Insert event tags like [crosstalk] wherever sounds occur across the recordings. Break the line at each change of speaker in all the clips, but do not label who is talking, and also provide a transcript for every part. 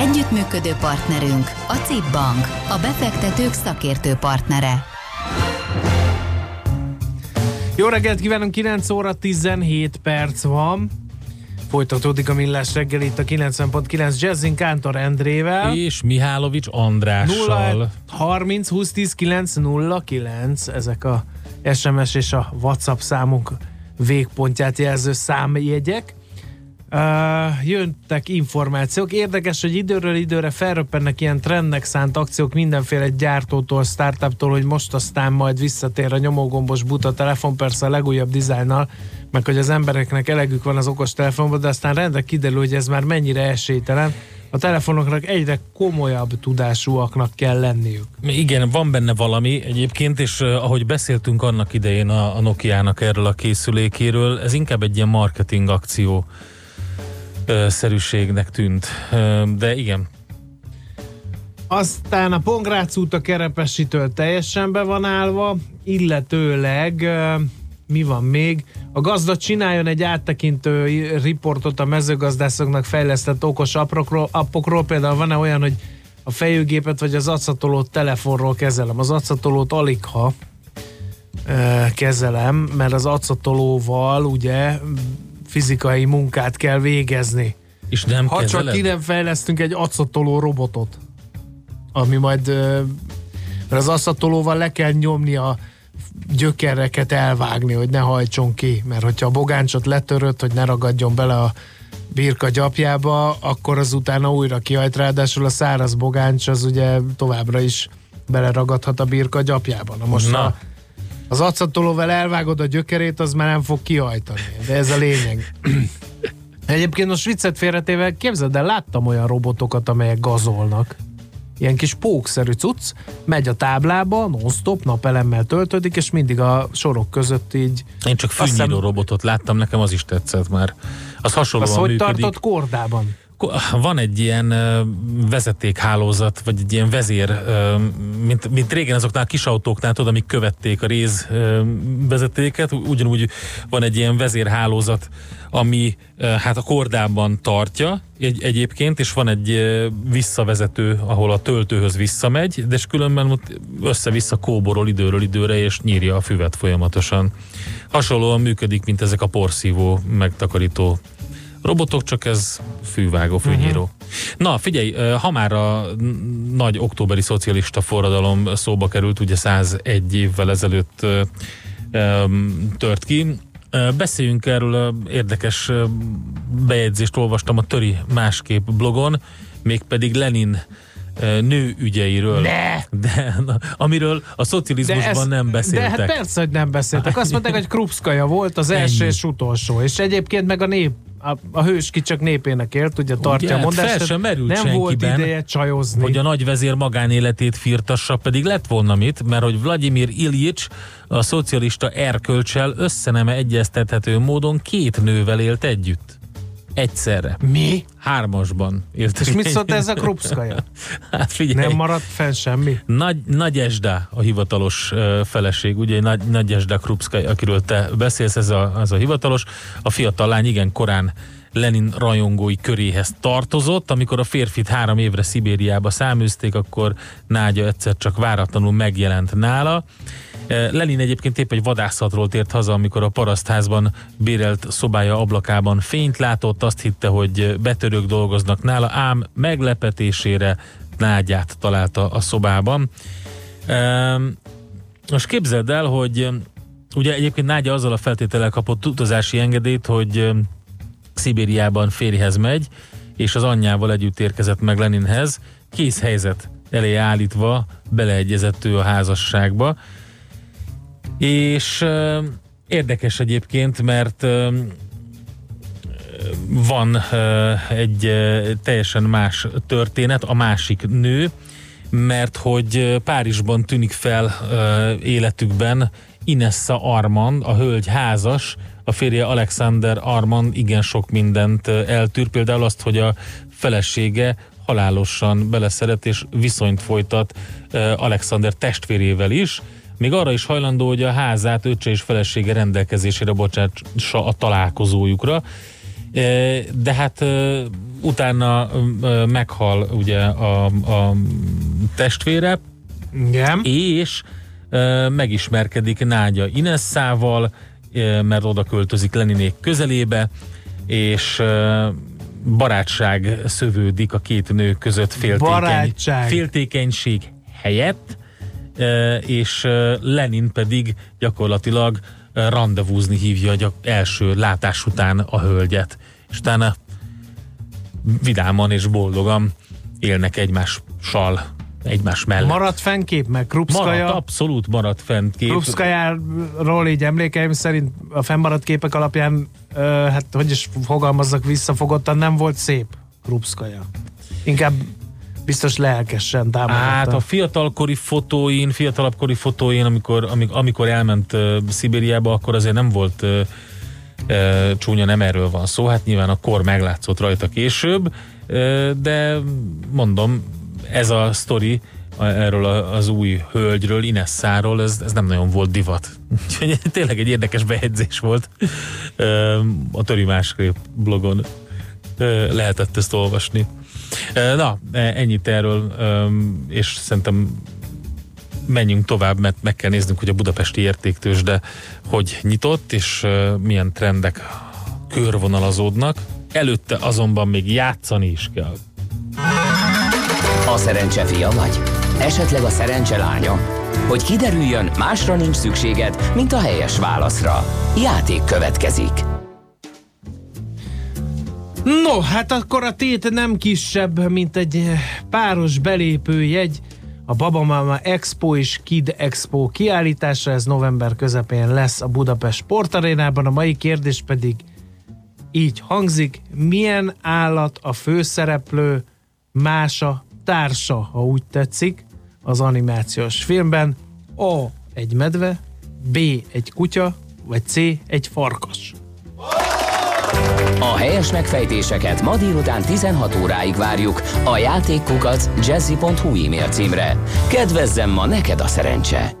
Együttműködő partnerünk a CIP Bank, a befektetők szakértő partnere.
Jó reggelt kívánunk, 9 óra 17 perc van. Folytatódik a millás reggel itt a 90.9 Jazzin Kántor Endrével.
És Mihálovics Andrással.
0 30 20 10 9 0 9 ezek a SMS és a WhatsApp számunk végpontját jelző számjegyek. Uh, jöntek információk. Érdekes, hogy időről időre felröppennek ilyen trendnek szánt akciók mindenféle gyártótól, startuptól, hogy most aztán majd visszatér a nyomógombos buta telefon, persze a legújabb dizájnnal, meg hogy az embereknek elegük van az okos telefonban, de aztán rendre kiderül, hogy ez már mennyire esélytelen. A telefonoknak egyre komolyabb tudásúaknak kell lenniük.
Igen, van benne valami egyébként, és ahogy beszéltünk annak idején a, a Nokia-nak erről a készülékéről, ez inkább egy ilyen marketing akció szerűségnek tűnt. De igen.
Aztán a Pongrác út a Kerepesitől teljesen be van állva, illetőleg mi van még? A gazda csináljon egy áttekintő riportot a mezőgazdászoknak fejlesztett okos aprokról, appokról. Például van-e olyan, hogy a fejőgépet vagy az acatolót telefonról kezelem. Az acatolót alig ha kezelem, mert az acatolóval ugye fizikai munkát kell végezni.
És nem
Ha
kezeled?
csak ki nem fejlesztünk egy acatoló robotot, ami majd mert az acatolóval le kell nyomni a gyökereket elvágni, hogy ne hajtson ki, mert hogyha a bogáncsot letörött, hogy ne ragadjon bele a birka gyapjába, akkor az utána újra kihajt, ráadásul a száraz bogáncs az ugye továbbra is beleragadhat a birka gyapjába. Na most
Na.
A, az acatolóval elvágod a gyökerét, az már nem fog kihajtani. De ez a lényeg. Egyébként most viccet félretéve, képzeld el, láttam olyan robotokat, amelyek gazolnak. Ilyen kis pókszerű cucc, megy a táblába, non-stop, napelemmel töltődik, és mindig a sorok között így...
Én csak
Azt
fűnyíró
hiszem-
robotot láttam, nekem az is tetszett már. Az hasonlóan
Az hogy
működik.
tartott kordában?
Van egy ilyen vezetékhálózat, vagy egy ilyen vezér, mint, mint régen azoknál a kis autóknál, tudod, amik követték a réz vezetéket, ugyanúgy van egy ilyen vezérhálózat, ami hát a kordában tartja egy, egyébként, és van egy visszavezető, ahol a töltőhöz visszamegy, de és különben ott össze-vissza kóborol időről időre, és nyírja a füvet folyamatosan. Hasonlóan működik, mint ezek a porszívó, megtakarító robotok, csak ez fűvágó, fűnyíró. Uh-huh. Na, figyelj, ha már a nagy októberi szocialista forradalom szóba került, ugye 101 évvel ezelőtt tört ki, beszéljünk erről érdekes bejegyzést olvastam a Töri Másképp blogon, mégpedig Lenin nő ügyeiről.
Ne!
De, amiről a szocializmusban nem beszéltek.
De hát persze, hogy nem beszéltek. Azt mondták, hogy Krupskaja volt az első
Ennyi.
és utolsó. És egyébként meg a nép a, a hős csak népének élt, ugye tartja
Ugye,
a
hát
mondást.
fel merült
nem volt ideje csajozni.
hogy a nagyvezér magánéletét firtassa, pedig lett volna mit, mert hogy Vladimir Ilyics a szocialista erkölcsel összeneme egyeztethető módon két nővel élt együtt. Egyszerre.
Mi?
Hármasban élt.
És mit szólt ez a Krupskaja? [laughs]
Hát figyelj,
Nem maradt fenn semmi?
Nagy, Nagy Esda a hivatalos feleség, ugye Nagy, Nagy Esda Krupszkai, akiről te beszélsz, ez a, az a hivatalos. A fiatal lány igen korán Lenin rajongói köréhez tartozott. Amikor a férfit három évre Szibériába száműzték, akkor Nágya egyszer csak váratlanul megjelent nála. Lenin egyébként épp egy vadászatról tért haza, amikor a parasztházban bérelt szobája ablakában fényt látott, azt hitte, hogy betörők dolgoznak nála, ám meglepetésére Nágyát találta a szobában. Most képzeld el, hogy ugye egyébként Nágya azzal a feltétellel kapott utazási engedélyt, hogy Szibériában férjhez megy, és az anyjával együtt érkezett meg Leninhez, kész helyzet elé állítva beleegyezett ő a házasságba. És érdekes egyébként, mert van egy teljesen más történet, a másik nő, mert hogy Párizsban tűnik fel életükben Inessa Armand, a hölgy házas, a férje Alexander Armand igen sok mindent eltűr, például azt, hogy a felesége halálosan beleszeret és viszonyt folytat Alexander testvérével is, még arra is hajlandó, hogy a házát öccse és felesége rendelkezésére bocsássa a találkozójukra. De hát utána meghal ugye a, a testvére,
Igen.
és megismerkedik Nágya Inesszával, mert oda költözik Leninék közelébe, és barátság szövődik a két nő között féltékeny,
Barátság.
féltékenység helyett, és Lenin pedig gyakorlatilag rendezvúzni hívja gyak első látás után a hölgyet. És utána vidáman és boldogan élnek egymással, egymás mellett.
Maradt fenn kép, meg Krupskaja.
Maradt, abszolút maradt fent kép.
Krupskajáról így emlékeim szerint a fennmaradt képek alapján, ö, hát hogy is fogalmazzak visszafogottan, nem volt szép Krupskaja. Inkább biztos lelkesen támogatta.
Hát a fiatalkori fotóin, fiatalabbkori fotóin, amikor, amikor, elment uh, Szibériába, akkor azért nem volt uh, uh, csúnya, nem erről van szó. Hát nyilván a kor meglátszott rajta később, uh, de mondom, ez a sztori erről az új hölgyről, Inessáról, ez, ez nem nagyon volt divat. [laughs] Úgyhogy tényleg egy érdekes bejegyzés volt a Töri Máskép blogon lehetett ezt olvasni. Na, ennyit erről, és szerintem menjünk tovább, mert meg kell néznünk, hogy a budapesti értéktősde hogy nyitott, és milyen trendek körvonalazódnak. Előtte azonban még játszani is kell.
A szerencse fia vagy? Esetleg a szerencse lánya? Hogy kiderüljön, másra nincs szükséged, mint a helyes válaszra. Játék következik.
No, hát akkor a tét nem kisebb, mint egy eh, páros belépőjegy a Babamama Expo és Kid Expo kiállítása, ez november közepén lesz a Budapest Sportarénában, a mai kérdés pedig így hangzik, milyen állat a főszereplő mása társa, ha úgy tetszik, az animációs filmben? A. Egy medve, B. Egy kutya, vagy C. Egy farkas.
A helyes megfejtéseket ma délután 16 óráig várjuk a játékkukac jazzy.hu e-mail címre. Kedvezzem ma neked a szerencse!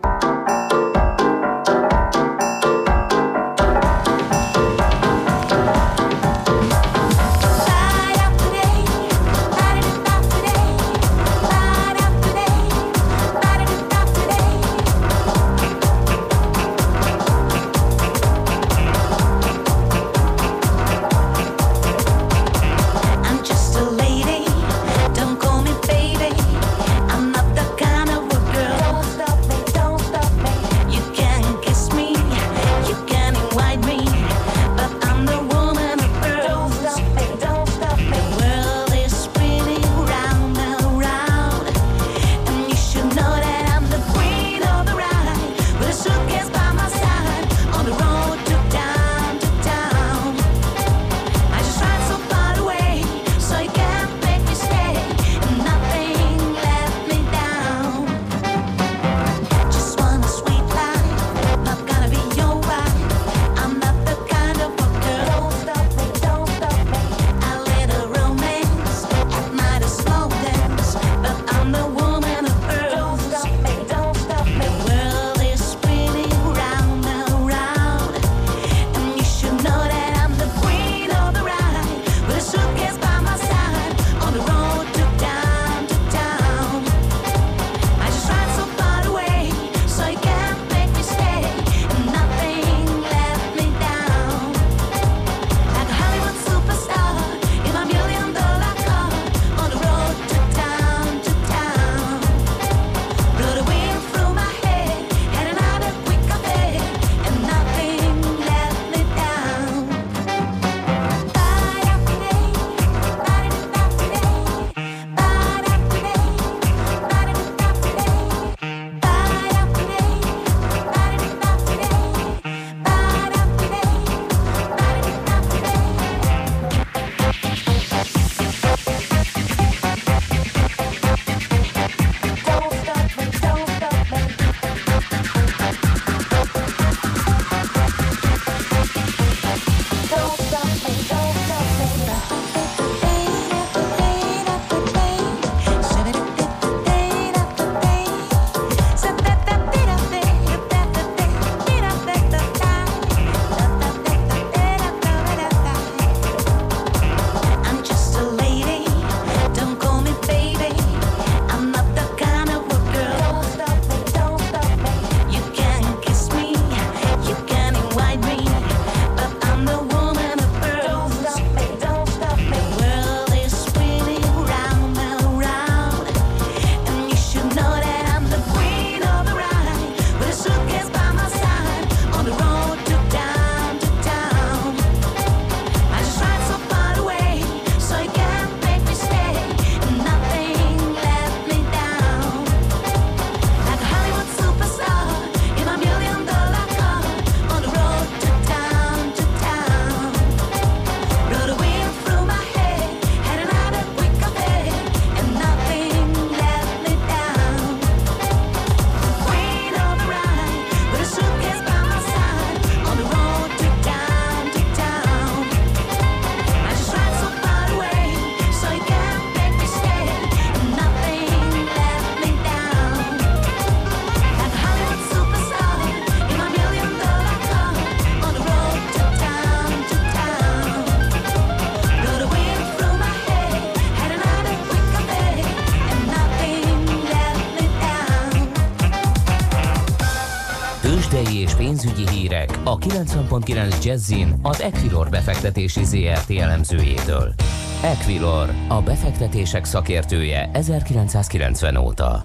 90.9 Jazzin az Equilor befektetési ZRT elemzőjétől. Equilor, a befektetések szakértője 1990 óta.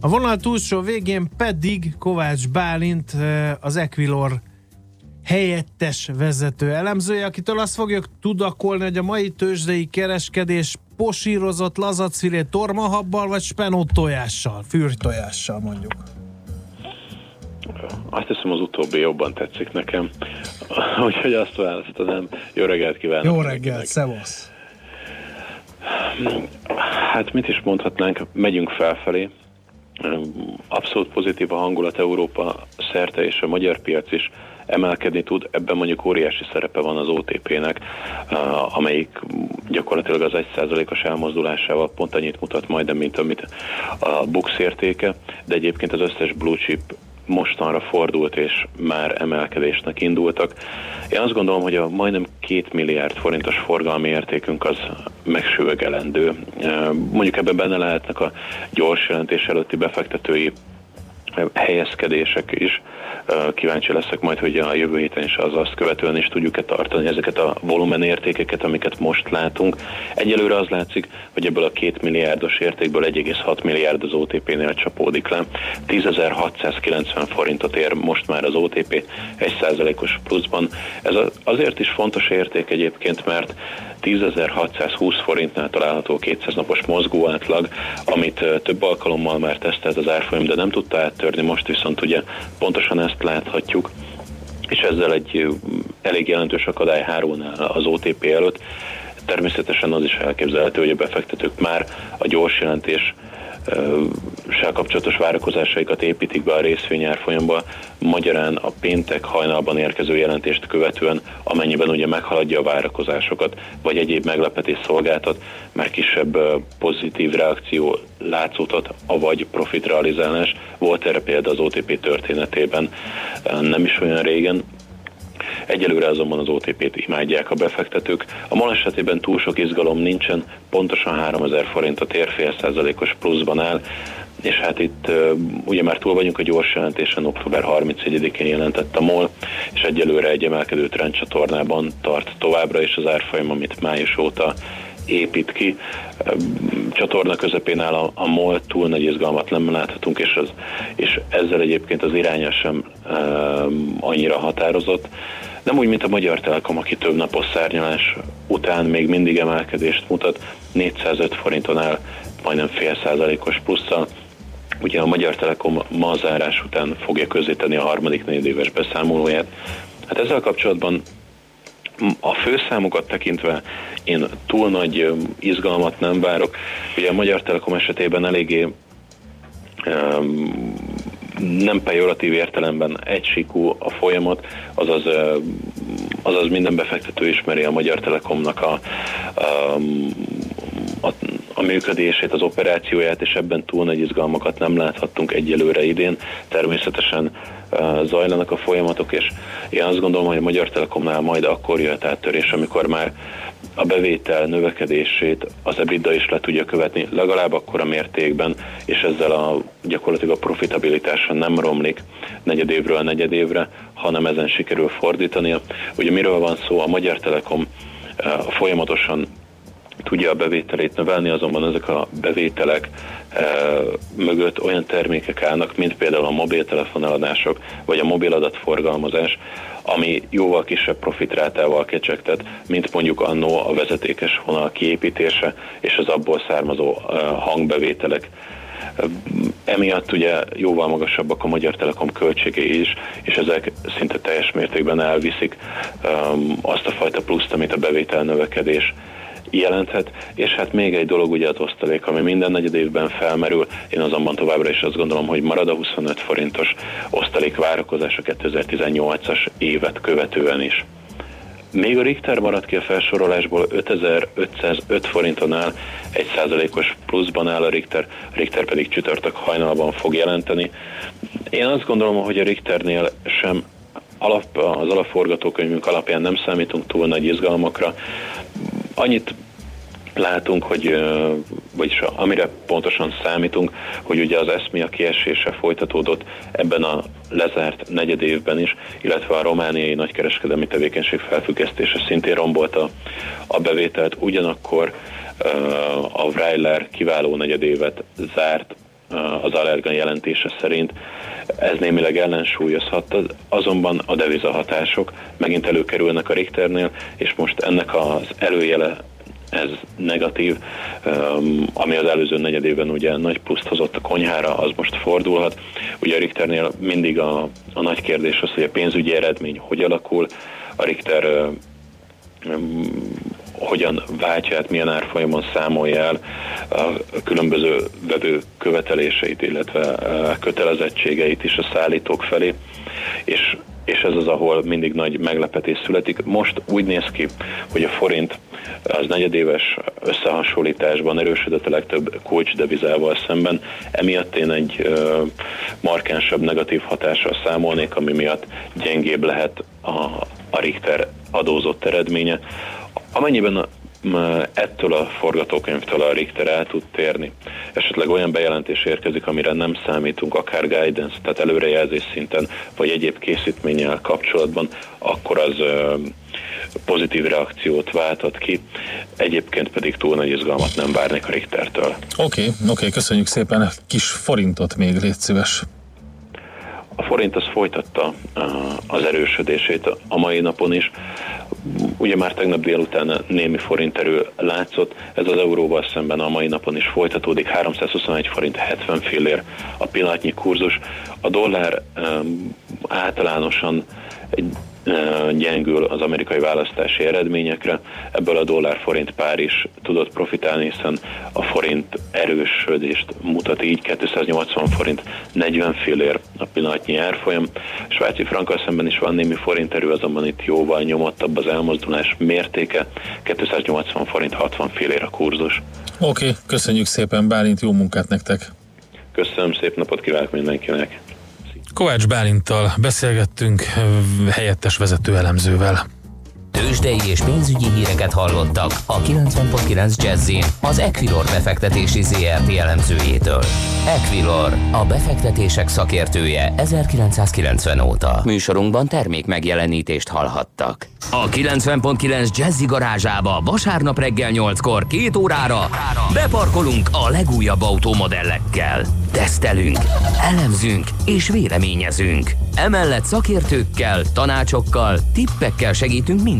A vonal túlsó végén pedig Kovács Bálint, az Equilor helyettes vezető elemzője, akitől azt fogjuk tudakolni, hogy a mai tőzsdei kereskedés posírozott lazacfilé tormahabbal vagy spenót tojással, fűrtojással mondjuk.
Azt hiszem az utóbbi jobban tetszik nekem. [laughs] Úgyhogy azt választanám. Jó reggelt kívánok!
Jó reggelt, szevasz!
Hát mit is mondhatnánk, megyünk felfelé. Abszolút pozitív a hangulat Európa szerte, és a magyar piac is emelkedni tud. Ebben mondjuk óriási szerepe van az OTP-nek, eh, amelyik gyakorlatilag az 1%-os elmozdulásával pont annyit mutat majdnem, mint amit a Bux értéke, de egyébként az összes blue chip mostanra fordult, és már emelkedésnek indultak. Én azt gondolom, hogy a majdnem két milliárd forintos forgalmi értékünk az megsüvegelendő. Eh, Mondjuk ebben benne lehetnek a gyors jelentés előtti befektetői helyezkedések is. Kíváncsi leszek majd, hogy a jövő héten is az azt követően is tudjuk-e tartani ezeket a volumen értékeket, amiket most látunk. Egyelőre az látszik, hogy ebből a két milliárdos értékből 1,6 milliárd az OTP-nél csapódik le. 10.690 forintot ér most már az OTP 1%-os pluszban. Ez azért is fontos érték egyébként, mert 10.620 forintnál található 200 napos mozgó átlag, amit több alkalommal már tesztelt az árfolyam, de nem tudta áttörni, most viszont ugye pontosan ezt láthatjuk és ezzel egy elég jelentős akadály hárulnál az OTP előtt. Természetesen az is elképzelhető, hogy a befektetők már a gyors jelentés sel kapcsolatos várakozásaikat építik be a részvényárfolyamba, magyarán a péntek hajnalban érkező jelentést követően, amennyiben ugye meghaladja a várakozásokat, vagy egyéb meglepetés szolgáltat, már kisebb pozitív reakció látszódhat, avagy profitrealizálás. Volt erre példa az OTP történetében nem is olyan régen, Egyelőre azonban az OTP-t imádják a befektetők. A MOL esetében túl sok izgalom nincsen, pontosan 3000 forintot ér, fél százalékos pluszban áll, és hát itt ugye már túl vagyunk a gyors jelentésen, október 31-én jelentett a MOL, és egyelőre egy emelkedő trendcsatornában tart továbbra, és az árfolyam, amit május óta épít ki. Csatorna közepén áll a, a MOL, túl nagy izgalmat nem láthatunk, és, az, és ezzel egyébként az iránya sem um, annyira határozott. Nem úgy, mint a Magyar Telekom, aki több napos szárnyalás után még mindig emelkedést mutat, 405 forinton áll majdnem fél százalékos plusszal. Ugye a Magyar Telekom ma zárás után fogja közzétenni a harmadik negyedéves beszámolóját. Hát ezzel kapcsolatban a főszámokat tekintve én túl nagy izgalmat nem várok. Ugye a Magyar Telekom esetében eléggé nem pejoratív értelemben egysíkú a folyamat, azaz, azaz minden befektető ismeri a Magyar Telekomnak a, a, a, a működését, az operációját, és ebben túl nagy izgalmakat nem láthattunk egyelőre idén. Természetesen zajlanak a folyamatok, és én azt gondolom, hogy a Magyar Telekomnál majd akkor jöhet áttörés, amikor már a bevétel növekedését az EBITDA is le tudja követni legalább akkora mértékben, és ezzel a gyakorlatilag a profitabilitása nem romlik negyedévről negyedévre, hanem ezen sikerül fordítania. Ugye miről van szó? A Magyar Telekom eh, folyamatosan tudja a bevételét növelni, azonban ezek a bevételek e, mögött olyan termékek állnak, mint például a mobiltelefon eladások, vagy a mobiladatforgalmazás, ami jóval kisebb profitrátával kecsegtet, mint mondjuk annó a vezetékes vonal kiépítése és az abból származó e, hangbevételek. Emiatt ugye jóval magasabbak a Magyar Telekom költségei is, és ezek szinte teljes mértékben elviszik um, azt a fajta pluszt, amit a bevétel növekedés jelenthet, és hát még egy dolog ugye az osztalék, ami minden negyed évben felmerül, én azonban továbbra is azt gondolom, hogy marad a 25 forintos osztalék várakozás a 2018-as évet követően is. Még a Richter maradt ki a felsorolásból 5505 forinton áll, egy százalékos pluszban áll a Richter, a Richter pedig csütörtök hajnalban fog jelenteni. Én azt gondolom, hogy a Richternél sem alap, az alapforgatókönyvünk alapján nem számítunk túl nagy izgalmakra. Annyit látunk, hogy, vagyis amire pontosan számítunk, hogy ugye az eszmia kiesése folytatódott ebben a lezárt negyed évben is, illetve a romániai nagykereskedelmi tevékenység felfüggesztése szintén rombolta a bevételt, ugyanakkor a Weiler kiváló negyedévet zárt az Allergan jelentése szerint. Ez némileg ellensúlyozhat, azonban a devizahatások megint előkerülnek a Richternél, és most ennek az előjele ez negatív, öm, ami az előző negyedében ugye nagy pluszt hozott a konyhára, az most fordulhat. Ugye a Richternél mindig a, a nagy kérdés az, hogy a pénzügyi eredmény hogy alakul. A Richter öm, hogyan váltja, hát milyen árfolyamon számolja el a különböző vevő követeléseit, illetve ö, kötelezettségeit is a szállítók felé, és és ez az, ahol mindig nagy meglepetés születik. Most úgy néz ki, hogy a forint az negyedéves összehasonlításban erősödött a legtöbb kulcsdevizával szemben, emiatt én egy ö, markánsabb negatív hatással számolnék, ami miatt gyengébb lehet a, a Richter adózott eredménye. Amennyiben a ettől a forgatókönyvtől a Richter el tud térni. Esetleg olyan bejelentés érkezik, amire nem számítunk, akár guidance, tehát előrejelzés szinten, vagy egyéb készítménnyel kapcsolatban, akkor az pozitív reakciót váltat ki. Egyébként pedig túl nagy izgalmat nem várnék a Richtertől.
Oké, okay, oké, okay, köszönjük szépen. Kis forintot még, légy szíves.
A forint az folytatta az erősödését a mai napon is. Ugye már tegnap délután némi forint erő látszott, ez az euróval szemben a mai napon is folytatódik, 321 forint 70 fillér a pillanatnyi kurzus. A dollár általánosan egy gyengül az amerikai választási eredményekre. Ebből a dollár-forint pár is tudott profitálni, hiszen a forint erősödést mutat így, 280 forint 40 fillér a pillanatnyi árfolyam. Svájci frankkal szemben is van némi forint erő, azonban itt jóval nyomottabb az elmozdulás mértéke, 280 forint 60 fillér a kurzus.
Oké, okay, köszönjük szépen Bálint, jó munkát nektek!
Köszönöm, szép napot kívánok mindenkinek!
Kovács Bálinttal beszélgettünk, helyettes vezető elemzővel.
Tőzsdei és pénzügyi híreket hallottak a 90.9 Jazzin az Equilor befektetési ZRT elemzőjétől. Equilor, a befektetések szakértője 1990 óta. Műsorunkban termék megjelenítést hallhattak. A 90.9 Jazzy garázsába vasárnap reggel 8-kor két órára beparkolunk a legújabb automodellekkel. Tesztelünk, elemzünk és véleményezünk. Emellett szakértőkkel, tanácsokkal, tippekkel segítünk minden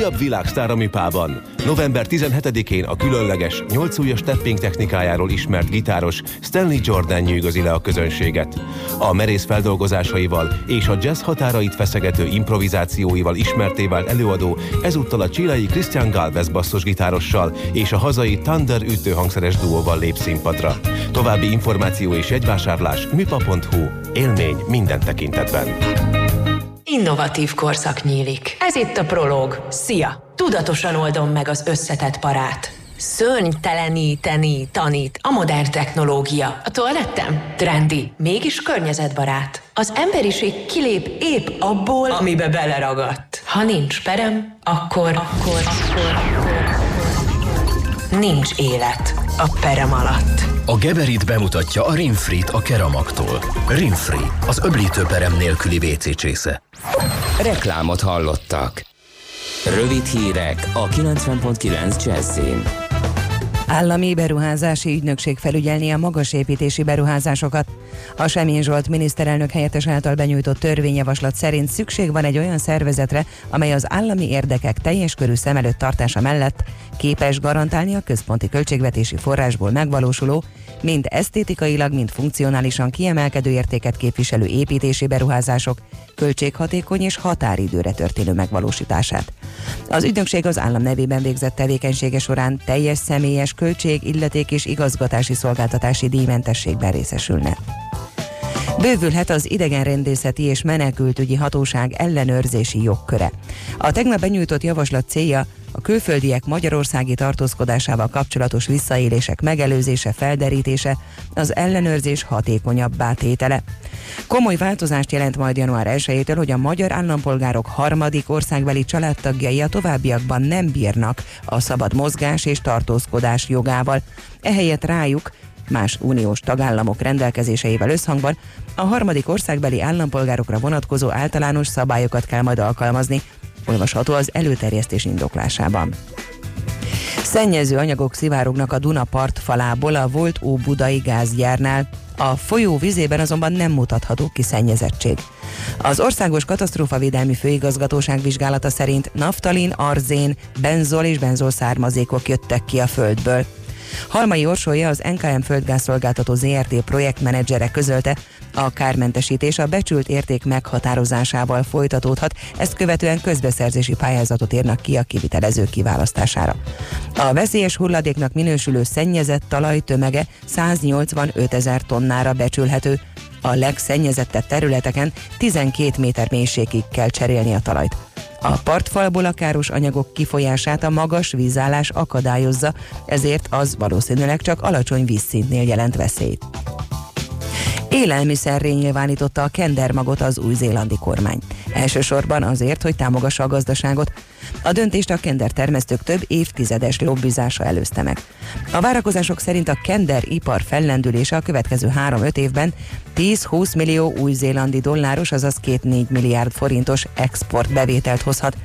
Újabb világsztár a Műpában. November 17-én a különleges, 8 ujjas tapping technikájáról ismert gitáros Stanley Jordan nyűgözi le a közönséget. A merész feldolgozásaival és a jazz határait feszegető improvizációival ismerté vált előadó ezúttal a csilei Christian Galvez basszusgitárossal és a hazai Thunder ütőhangszeres duóval lép színpadra. További információ és jegyvásárlás műpa.hu. Élmény minden tekintetben.
Innovatív korszak nyílik. Ez itt a Prológ. Szia! Tudatosan oldom meg az összetett parát. Szörnyteleníteni tanít a modern technológia. A toalettem? Trendi, mégis környezetbarát. Az emberiség kilép épp abból, amibe beleragadt. Ha nincs perem, akkor, akkor, akkor, akkor nincs élet a perem alatt.
A Geberit bemutatja a Rinfrit a Keramaktól. Rinfri, az öblítőperem nélküli WC csésze.
Reklámot hallottak. Rövid hírek a 90.9 Jazzin.
Állami beruházási ügynökség felügyelni a magasépítési beruházásokat. A Semjén Zsolt miniszterelnök helyettes által benyújtott törvényjavaslat szerint szükség van egy olyan szervezetre, amely az állami érdekek teljes körű szem előtt tartása mellett képes garantálni a központi költségvetési forrásból megvalósuló, mind esztétikailag, mind funkcionálisan kiemelkedő értéket képviselő építési beruházások költséghatékony és határidőre történő megvalósítását. Az ügynökség az állam nevében végzett tevékenysége során teljes személyes költség, illeték és igazgatási szolgáltatási díjmentességben részesülne. Bővülhet az idegenrendészeti és menekültügyi hatóság ellenőrzési jogköre. A tegnap benyújtott javaslat célja, a külföldiek magyarországi tartózkodásával kapcsolatos visszaélések megelőzése, felderítése, az ellenőrzés hatékonyabbá tétele. Komoly változást jelent majd január 1-től, hogy a magyar állampolgárok harmadik országbeli családtagjai a továbbiakban nem bírnak a szabad mozgás és tartózkodás jogával. Ehelyett rájuk más uniós tagállamok rendelkezéseivel összhangban a harmadik országbeli állampolgárokra vonatkozó általános szabályokat kell majd alkalmazni, olvasható az előterjesztés indoklásában. Szennyező anyagok szivárognak a Duna part falából a volt Óbudai gázgyárnál. A folyó vizében azonban nem mutatható ki szennyezettség. Az Országos Katasztrófavédelmi Főigazgatóság vizsgálata szerint naftalin, arzén, benzol és benzol származékok jöttek ki a földből. Halmai Orsolya az NKM földgázszolgáltató ZRT projektmenedzsere közölte, a kármentesítés a becsült érték meghatározásával folytatódhat, ezt követően közbeszerzési pályázatot írnak ki a kivitelező kiválasztására. A veszélyes hulladéknak minősülő szennyezett talaj tömege 185 ezer tonnára becsülhető, a legszennyezettebb területeken 12 méter mélységig kell cserélni a talajt. A partfalból a káros anyagok kifolyását a magas vízállás akadályozza, ezért az valószínűleg csak alacsony vízszintnél jelent veszélyt. Élelmiszerré nyilvánította a kendermagot az új-zélandi kormány. Elsősorban azért, hogy támogassa a gazdaságot. A döntést a kender termesztők több évtizedes lobbizása előzte meg. A várakozások szerint a kender ipar fellendülése a következő 3-5 évben 10-20 millió új-zélandi dolláros, azaz 2-4 milliárd forintos exportbevételt hozhat.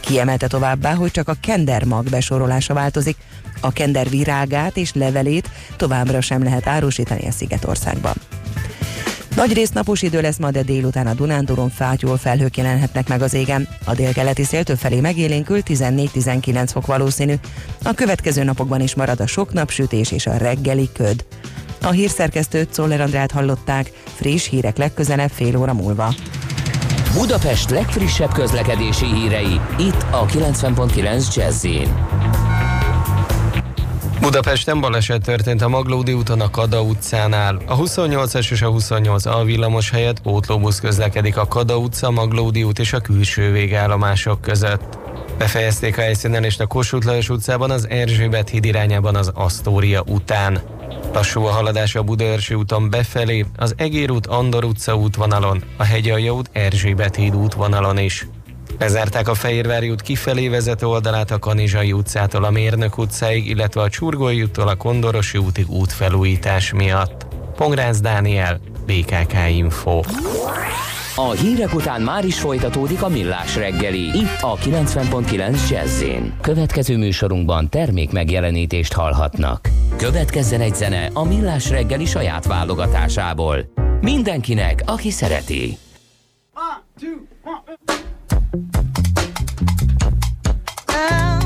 Kiemelte továbbá, hogy csak a kender mag besorolása változik, a kender virágát és levelét továbbra sem lehet árusítani a Szigetországban. Nagy rész napos idő lesz ma, de délután a Dunántúron fátyol felhők jelenhetnek meg az égen. A délkeleti szél többfelé megélénkül 14-19 fok valószínű. A következő napokban is marad a sok napsütés és a reggeli köd. A hírszerkesztőt Czoller Andrát hallották, friss hírek legközelebb fél óra múlva.
Budapest legfrissebb közlekedési hírei, itt a 90.9 jazz
Budapesten baleset történt a Maglódi úton a Kada utcánál. A 28-es és a 28 A villamos helyett pótlóbusz közlekedik a Kada utca, Maglódi út és a külső végállomások között. Befejezték a helyszínen és a Kossuth Lajos utcában az Erzsébet híd irányában az Asztória után. Lassú a haladás a Budaörsi úton befelé, az Egér út Andor utca útvonalon, a Hegyalja út Erzsébet híd útvonalon is. Bezárták a Fehérvári út kifelé vezető oldalát a Kanizsai utcától a Mérnök utcáig, illetve a Csurgói úttól a Kondorosi útig útfelújítás miatt. Pongrász Dániel, BKK Info.
A hírek után már is folytatódik a millás reggeli, itt a 90.9 jazz Következő műsorunkban termék megjelenítést hallhatnak. Következzen egy zene a millás reggeli saját válogatásából. Mindenkinek, aki szereti. One, two, one.
Now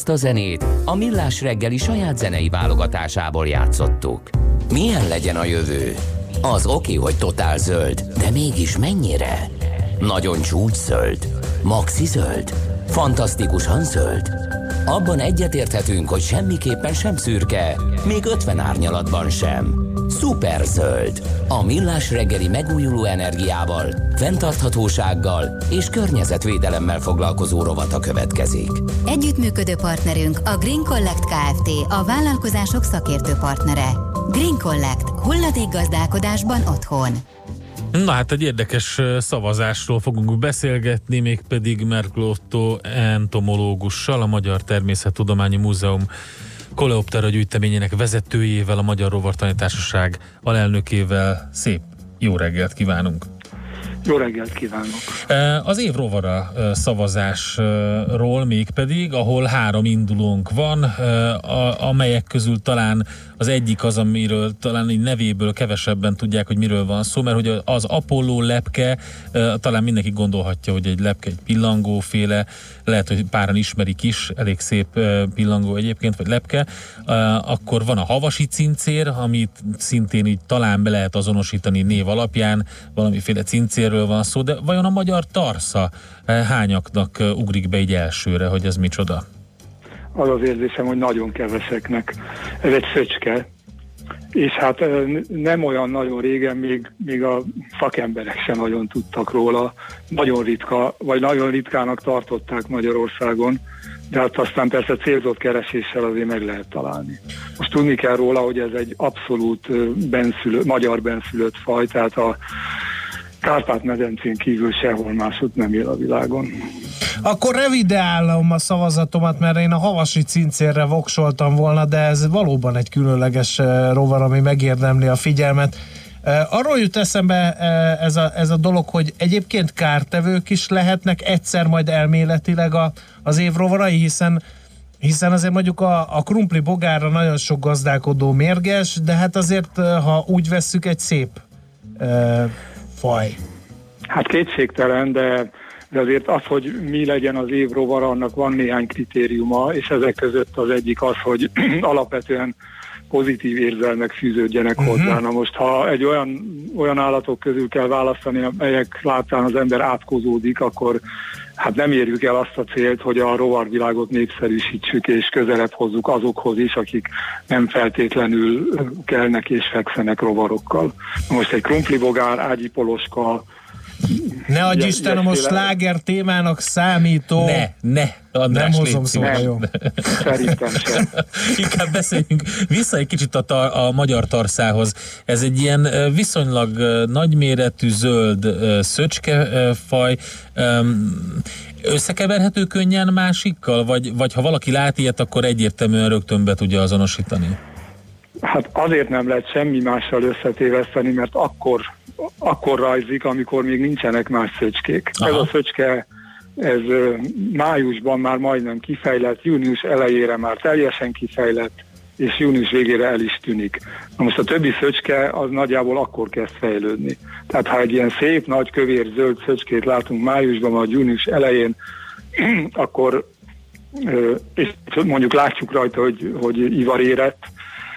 Ezt a zenét a Millás reggeli saját zenei válogatásából játszottuk. Milyen legyen a jövő? Az oké, hogy totál zöld, de mégis mennyire? Nagyon csúcs zöld? Maxi zöld? Fantasztikusan zöld? Abban egyetérthetünk, hogy semmiképpen sem szürke, még 50 árnyalatban sem. Szuper zöld. A millás reggeli megújuló energiával, fenntarthatósággal és környezetvédelemmel foglalkozó rovata következik.
Együttműködő partnerünk a Green Collect Kft. A vállalkozások szakértő partnere. Green Collect. Hulladék gazdálkodásban otthon.
Na hát egy érdekes szavazásról fogunk beszélgetni, mégpedig Merklotto entomológussal, a Magyar Természettudományi Múzeum Koleoptera gyűjteményének vezetőjével, a Magyar Rovartani Társaság alelnökével. Szép jó reggelt kívánunk!
Jó reggelt kívánok!
Az év rovara szavazásról mégpedig, ahol három indulónk van, amelyek közül talán az egyik az, amiről talán így nevéből kevesebben tudják, hogy miről van szó, mert hogy az Apollo lepke, talán mindenki gondolhatja, hogy egy lepke egy pillangóféle, lehet, hogy páran ismerik is, elég szép pillangó egyébként, vagy lepke. Akkor van a havasi cincér, amit szintén így talán be lehet azonosítani név alapján, valamiféle cincérről van szó, de vajon a magyar tarsza eh, hányaknak eh, ugrik be így elsőre, hogy ez micsoda?
Az az érzésem, hogy nagyon keveseknek. Ez egy szöcske, és hát ö, nem olyan nagyon régen még, még a szakemberek sem nagyon tudtak róla. Nagyon ritka, vagy nagyon ritkának tartották Magyarországon, de hát aztán persze célzott kereséssel azért meg lehet találni. Most tudni kell róla, hogy ez egy abszolút benszülő, magyar benszülött faj, tehát a Kárpát-medencén kívül sehol máshogy nem él a világon.
Akkor revideálom a szavazatomat, mert én a havasi cincérre voksoltam volna, de ez valóban egy különleges eh, rovar, ami megérdemli a figyelmet. Eh, Arról jut eszembe eh, ez a, ez a dolog, hogy egyébként kártevők is lehetnek egyszer majd elméletileg a, az év rovarai, hiszen hiszen azért mondjuk a, a krumpli bogárra nagyon sok gazdálkodó mérges, de hát azért, ha úgy vesszük, egy szép faj.
Hát kétségtelen, de, de azért az, hogy mi legyen az év rovar, annak van néhány kritériuma, és ezek között az egyik az, hogy [clears throat] alapvetően pozitív érzelmek fűződjenek uh-huh. hozzá. Na most, ha egy olyan, olyan állatok közül kell választani, amelyek látszán az ember átkozódik, akkor hát nem érjük el azt a célt, hogy a rovarvilágot népszerűsítsük és közelebb hozzuk azokhoz is, akik nem feltétlenül kelnek és fekszenek rovarokkal. Most egy krumplibogár, ágyipoloska,
Ne adj
Ilyen-
Isten, a sláger témának számító.
Ne, ne, András,
Nem hozom
szíves.
jó.
Szerintem sem. [laughs]
Inkább beszéljünk vissza egy kicsit a, tar- a magyar tarszához. Ez egy ilyen viszonylag nagyméretű zöld szöcskefaj. Összekeverhető könnyen másikkal? Vagy, vagy ha valaki lát ilyet, akkor egyértelműen rögtön be tudja azonosítani?
Hát azért nem lehet semmi mással összetéveszteni, mert akkor, akkor rajzik, amikor még nincsenek más szöcskék.
Aha.
Ez a szöcske, ez májusban már majdnem kifejlett, június elejére már teljesen kifejlett, és június végére el is tűnik. Na most a többi szöcske az nagyjából akkor kezd fejlődni. Tehát ha egy ilyen szép, nagy, kövér, zöld szöcskét látunk májusban, vagy június elején, [clears throat] akkor és mondjuk látjuk rajta, hogy, hogy ivar érett,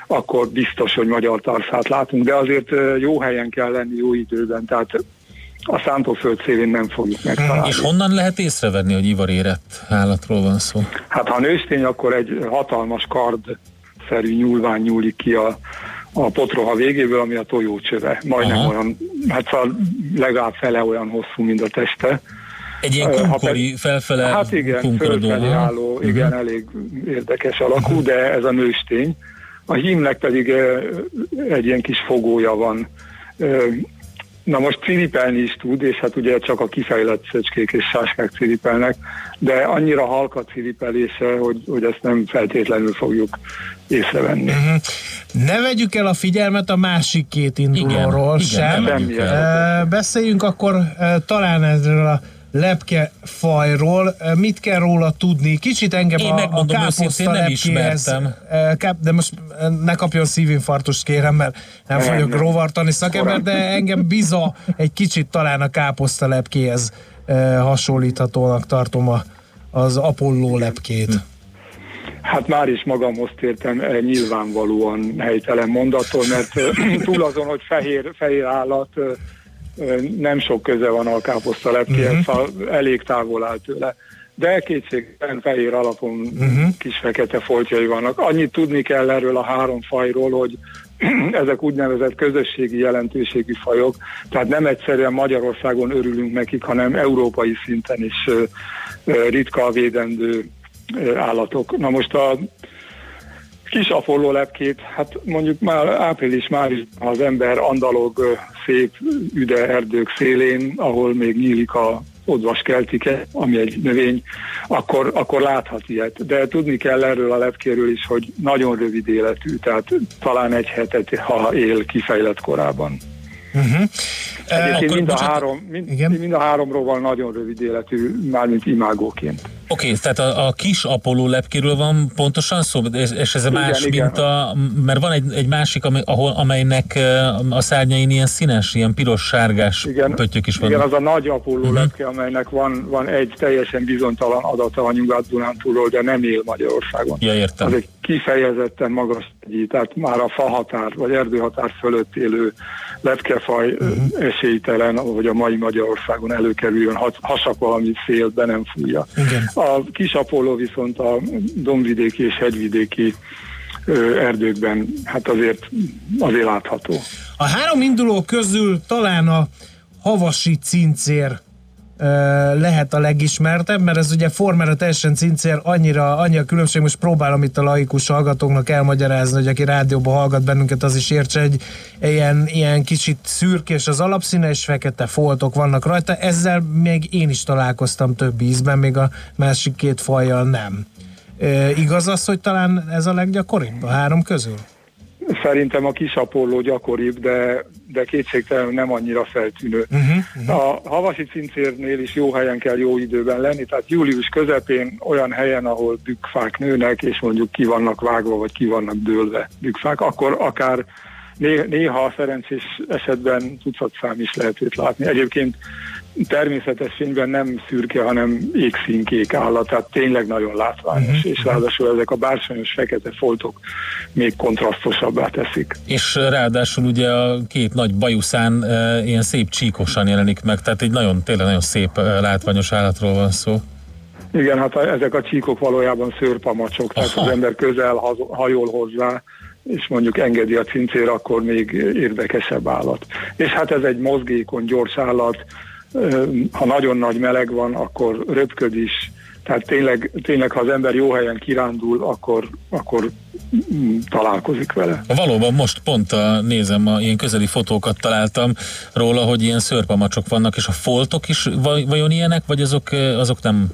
akkor biztos, hogy magyar tarszát látunk, de azért jó helyen kell lenni jó időben, tehát a szántóföld szélén nem fogjuk megtalálni.
És honnan lehet észrevenni, hogy ivarérett állatról van szó?
Hát ha nőstény, akkor egy hatalmas kardszerű nyúlvány nyúlik ki a, a potroha végéből, ami a tojócsöve. Majdnem
Aha.
olyan, hát szóval legalább fele olyan hosszú, mint a teste.
Egy ilyen kunkori,
pedig-
felfele
Hát igen, fölfelé álló, igen, elég érdekes alakú, de ez a nőstény. A hímnek pedig egy ilyen kis fogója van. Na most ciripelni is tud, és hát ugye csak a kifejlett szöcskék és sáskák ciripelnek, de annyira halk a ciripelése, hogy, hogy ezt nem feltétlenül fogjuk észrevenni.
Mhm. Ne vegyük el a figyelmet a másik két indulóról
igen,
sem. Ö, Beszéljünk akkor talán erről a lepke fajról. Ö, Mit kell róla tudni? Kicsit engem
Én
a,
megmondom
a káposzta
nem
lepkéhez, Káp, de most ne kapjon szívinfarktust kérem, mert nem,
Nem,
vagyok
nem.
rovartani szakember, de engem biza egy kicsit talán a káposzta lepkéhez hasonlíthatónak tartom a, az Apollo lepkét.
Hát már is magamhoz tértem nyilvánvalóan helytelen mondattól, mert [clears throat] túl azon, hogy fehér, fehér állat nem sok köze van a káposzta lepkéhez,
Mhm.
szóval elég távol áll tőle. De kétségtelen fehér alapon
Mhm.
kis fekete foltjai vannak. Annyit tudni kell erről a három fajról, hogy [clears throat] ezek úgynevezett közösségi jelentőségű fajok, tehát nem egyszerűen Magyarországon örülünk nekik, hanem európai szinten is ritka védendő ö, állatok. Na most a kis apolló lepkét, hát mondjuk már április már is az ember andalog szép üde erdők szélén, ahol még nyílik a odvas keltike, ami egy növény, akkor, akkor láthat ilyet. De tudni kell erről a lepkéről is, hogy nagyon rövid életű, tehát talán egy hetet, ha él kifejlett korában.
Uh-huh.
Egyébként
akkor
mind, a három, mind, mind a háromról van nagyon rövid életű, mármint imágóként.
Oké, okay, tehát a, a kis Apollo lepkéről van pontosan szó, és, és ez
Igen,
más,
igen.
mint a, mert van egy, egy másik, amely, ahol, amelynek a szárnyain ilyen színes, ilyen piros-sárgás
Igen,
pöttyök is
igen,
vannak.
az a nagy Apollo uh-huh. lepke, amelynek van, van egy teljesen bizonytalan adata a Nyugat-Dunántúlról, de nem él Magyarországon.
Ja, értem.
Az egy kifejezetten magas tehát már a fahatár vagy erdőhatár fölött élő lepkefaj uh-huh. Esélytelen, hogy a mai Magyarországon előkerüljön, ha, ha csak valami szél be nem fújja.
Igen.
A kis Apollo viszont a dombvidéki és hegyvidéki erdőkben hát azért, azért látható.
A három induló közül talán a havasi cincér lehet a legismertebb, mert ez ugye formára teljesen cincér, annyira, annyi a különbség, most próbálom itt a laikus hallgatóknak elmagyarázni, hogy aki rádióban hallgat bennünket, az is értse, egy ilyen, ilyen kicsit szürkés az alapszíne, és fekete foltok vannak rajta, ezzel még én is találkoztam több ízben, még a másik két fajjal nem. Ö, igaz az, hogy talán ez a leggyakoribb a három közül?
Szerintem a kis Apollo gyakoribb, de, de kétségtelenül nem annyira feltűnő.
Uh-huh.
A havasi cincérnél is jó helyen kell jó időben lenni, tehát július közepén olyan helyen, ahol bükkfák nőnek, és mondjuk ki vannak vágva, vagy ki vannak dőlve bükkfák, akkor akár né- néha szerencsés esetben tucatszám is lehet őt látni. Egyébként természetes fényben nem szürke, hanem égszínkék állat, tehát tényleg nagyon látványos, uh-huh. és ráadásul ezek a bársonyos fekete foltok még kontrasztosabbá teszik.
És ráadásul ugye a két nagy bajuszán e, ilyen szép csíkosan jelenik meg, tehát egy nagyon, tényleg nagyon szép e, látványos állatról van szó.
Igen, hát a- ezek a csíkok valójában szőrpamacsok, tehát
Aha.
az ember közel hajol hozzá, és mondjuk engedi a cincér, akkor még érdekesebb állat. És hát ez egy mozgékony, gyors állat, ha nagyon nagy meleg van, akkor röpköd is, tehát tényleg, tényleg ha az ember jó helyen kirándul, akkor, akkor mm, találkozik vele.
Valóban most pont a, nézem, a, ilyen közeli fotókat találtam róla, hogy ilyen szörpamacsok vannak, és a foltok is vaj- vajon ilyenek, vagy azok, azok nem?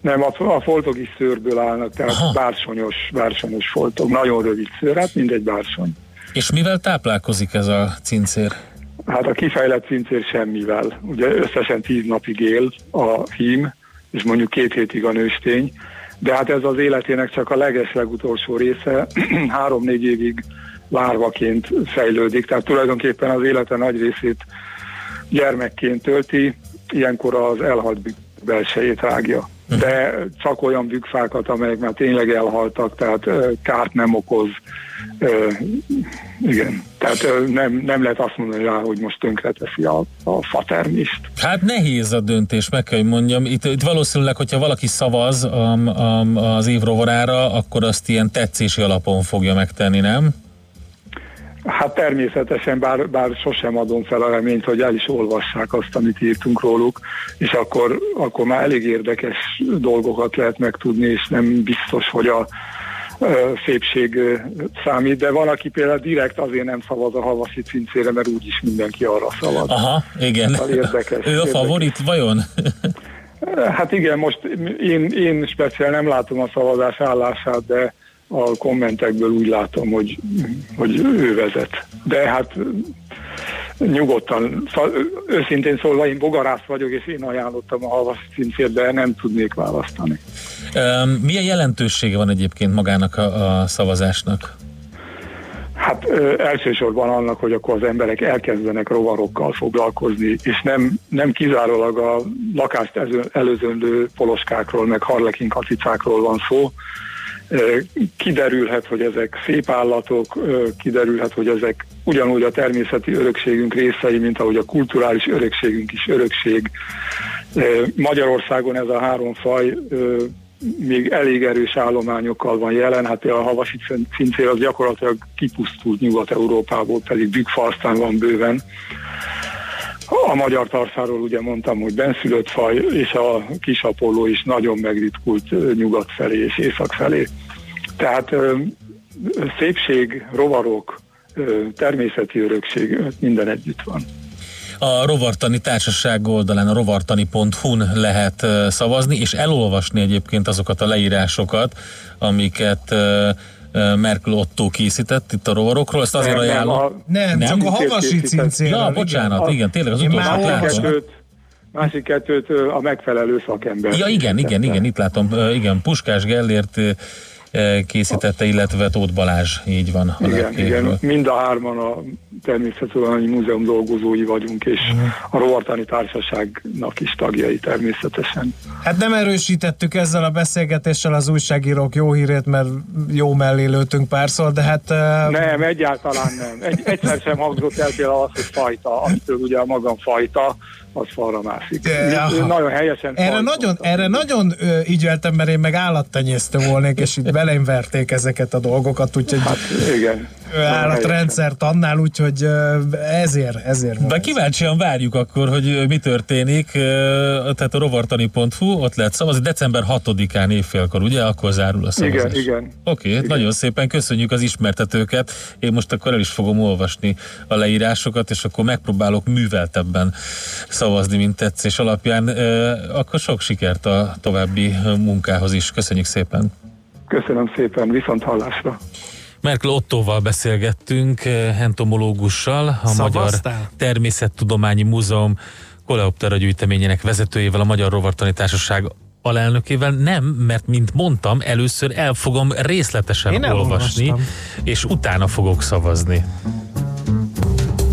Nem, a, a foltok is szőrből állnak, tehát
Aha.
bársonyos, bársonyos foltok, nagyon rövid szőr, hát mindegy bársony.
És mivel táplálkozik ez a cincér?
Hát a kifejlett cincér semmivel. Ugye összesen tíz napig él a hím, és mondjuk két hétig a nőstény, de hát ez az életének csak a leges legutolsó része, [clears throat] három-négy évig lárvaként fejlődik, tehát tulajdonképpen az élete nagy részét gyermekként tölti, ilyenkor az elhalt belsejét rágja. De csak olyan bükkfákat, amelyek már tényleg elhaltak, tehát kárt nem okoz. Igen, tehát nem, nem lehet azt mondani rá, hogy most tönkreteszi a, a fatermist.
Hát nehéz a döntés, meg kell, hogy mondjam. Itt, itt valószínűleg, hogyha valaki szavaz um, um, az évrovarára, akkor azt ilyen tetszési alapon fogja megtenni, nem?
Hát természetesen, bár, bár sosem adom fel a reményt, hogy el is olvassák azt, amit írtunk róluk, és akkor, akkor már elég érdekes dolgokat lehet megtudni, és nem biztos, hogy a szépség számít, de van, aki például direkt azért nem szavaz a havasi cincére, mert úgyis mindenki arra szavaz.
Aha, igen.
Szóval érdekes,
ő a favorit, vajon?
Hát igen, most én, én speciál nem látom a szavazás állását, de a kommentekből úgy látom, hogy, hogy ő vezet. De hát nyugodtan, őszintén szólva én bogarász vagyok, és én ajánlottam a havas de nem tudnék választani.
Milyen jelentősége van egyébként magának a, a szavazásnak?
Hát ö, elsősorban annak, hogy akkor az emberek elkezdenek rovarokkal foglalkozni, és nem, nem kizárólag a lakást előzöndő poloskákról, meg harlekin kacicákról van szó, Kiderülhet, hogy ezek szép állatok, kiderülhet, hogy ezek ugyanúgy a természeti örökségünk részei, mint ahogy a kulturális örökségünk is örökség. Magyarországon ez a három faj még elég erős állományokkal van jelen, hát a havasi cincér az gyakorlatilag kipusztult Nyugat-Európából, pedig bükkfalsztán van bőven. A magyar tarszáról ugye mondtam, hogy benszülött faj, és a kisapolló is nagyon megritkult nyugat felé és észak felé. Tehát szépség, rovarok, természeti örökség, minden együtt van.
A Rovartani Társaság oldalán, a rovartani.hu-n lehet szavazni, és elolvasni egyébként azokat a leírásokat, amiket Merkel Otto készített itt a rovarokról. Ezt azért
Nem, nem,
ajánlom.
a-
Nem, csak a havasi cincérről.
Ja, bocsánat, igen, tényleg az
már
látom.
másik kettőt a megfelelő szakember.
Ja, igen, igen, igen, itt látom, igen, Puskás Gellért készítette, illetve Tóth Balázs, így van.
Igen, igen, mind a hárman a Természettudományi Múzeum dolgozói vagyunk, és
Mhm.
a Rovartani Társaságnak is tagjai természetesen.
Hát nem erősítettük ezzel a beszélgetéssel az újságírók jó hírét, mert jó mellé lőttünk párszor, de hát... Uh,
Nem, egyáltalán nem. Egy, egyszer sem hangzott el például az, hogy fajta, amitől ugye a magam fajta, az falra mászik.
Ja.
Ő Nagyon helyesen
Erre nagyon, erre nagyon ö, ügyeltem, mert én meg állattenyésztő volnék, és itt belém verték ezeket a dolgokat, úgyhogy
Hát igen.
ö, állatrendszer annál, úgyhogy ezért, ezért
De kíváncsian várjuk akkor, hogy mi történik, tehát a rovartani.hu, ott lehet szavazni, december 6-án évfélkor, ugye? Akkor zárul a szavazás.
Igen, igen.
Oké, okay, nagyon szépen köszönjük az ismertetőket. Én most akkor el is fogom olvasni a leírásokat, és akkor megpróbálok műveltebben szavazni, mint tetszés alapján. Akkor sok sikert a további munkához is. Köszönjük szépen.
Köszönöm szépen, viszont hallásra.
Merkel Ottóval beszélgettünk, entomológussal, a
Szavaztál?
Magyar Természettudományi Múzeum Koleoptera gyűjteményének vezetőjével, a Magyar Rovartani Társaság alelnökével. Nem, mert mint mondtam, először el fogom részletesen
Én
olvasni, és utána fogok szavazni.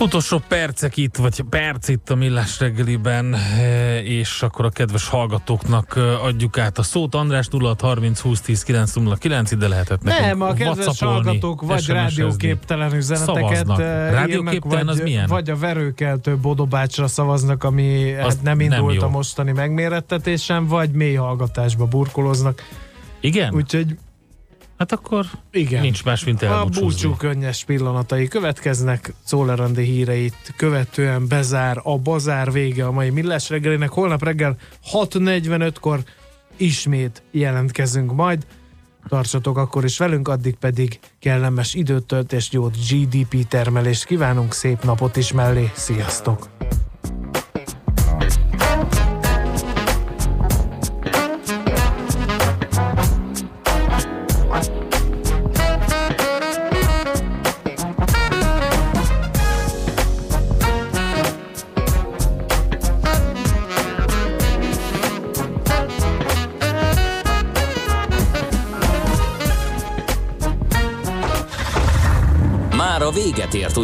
Utolsó percek itt, vagy perc itt a Millás reggeliben, eh, és akkor a kedves hallgatóknak eh, adjuk át a szót. András 06 30 20 10 909, ide lehetett nekünk
Nem, a kedves hallgatók vagy rádióképtelen üzeneteket eh,
Rádióképtelen
írnak,
az
vagy,
milyen?
Vagy a verőkeltő Bodobácsra szavaznak, ami
Az
hát nem
nem
indult
jó.
a mostani megmérettetésen, vagy mély hallgatásba burkoloznak.
Igen?
Úgyhogy
Hát akkor
igen.
nincs más, mint
A
elbúcsúzni.
búcsú könnyes pillanatai következnek, Szólerandi híreit követően bezár a bazár vége a mai Millás reggelinek. Holnap reggel 6.45-kor ismét jelentkezünk majd. Tartsatok akkor is velünk, addig pedig kellemes időtöltést, jót GDP termelést kívánunk, szép napot is mellé. Sziasztok!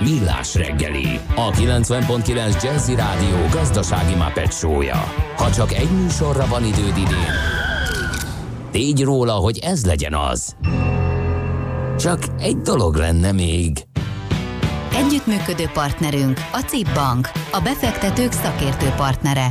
Millás reggeli, a 90.9 Jazzy Rádió gazdasági Muppet show-ja. Ha csak egy műsorra van időd idén, tégy róla, hogy ez legyen az. Csak egy dolog lenne még.
Együttműködő partnerünk a CIP Bank, a befektetők szakértő partnere.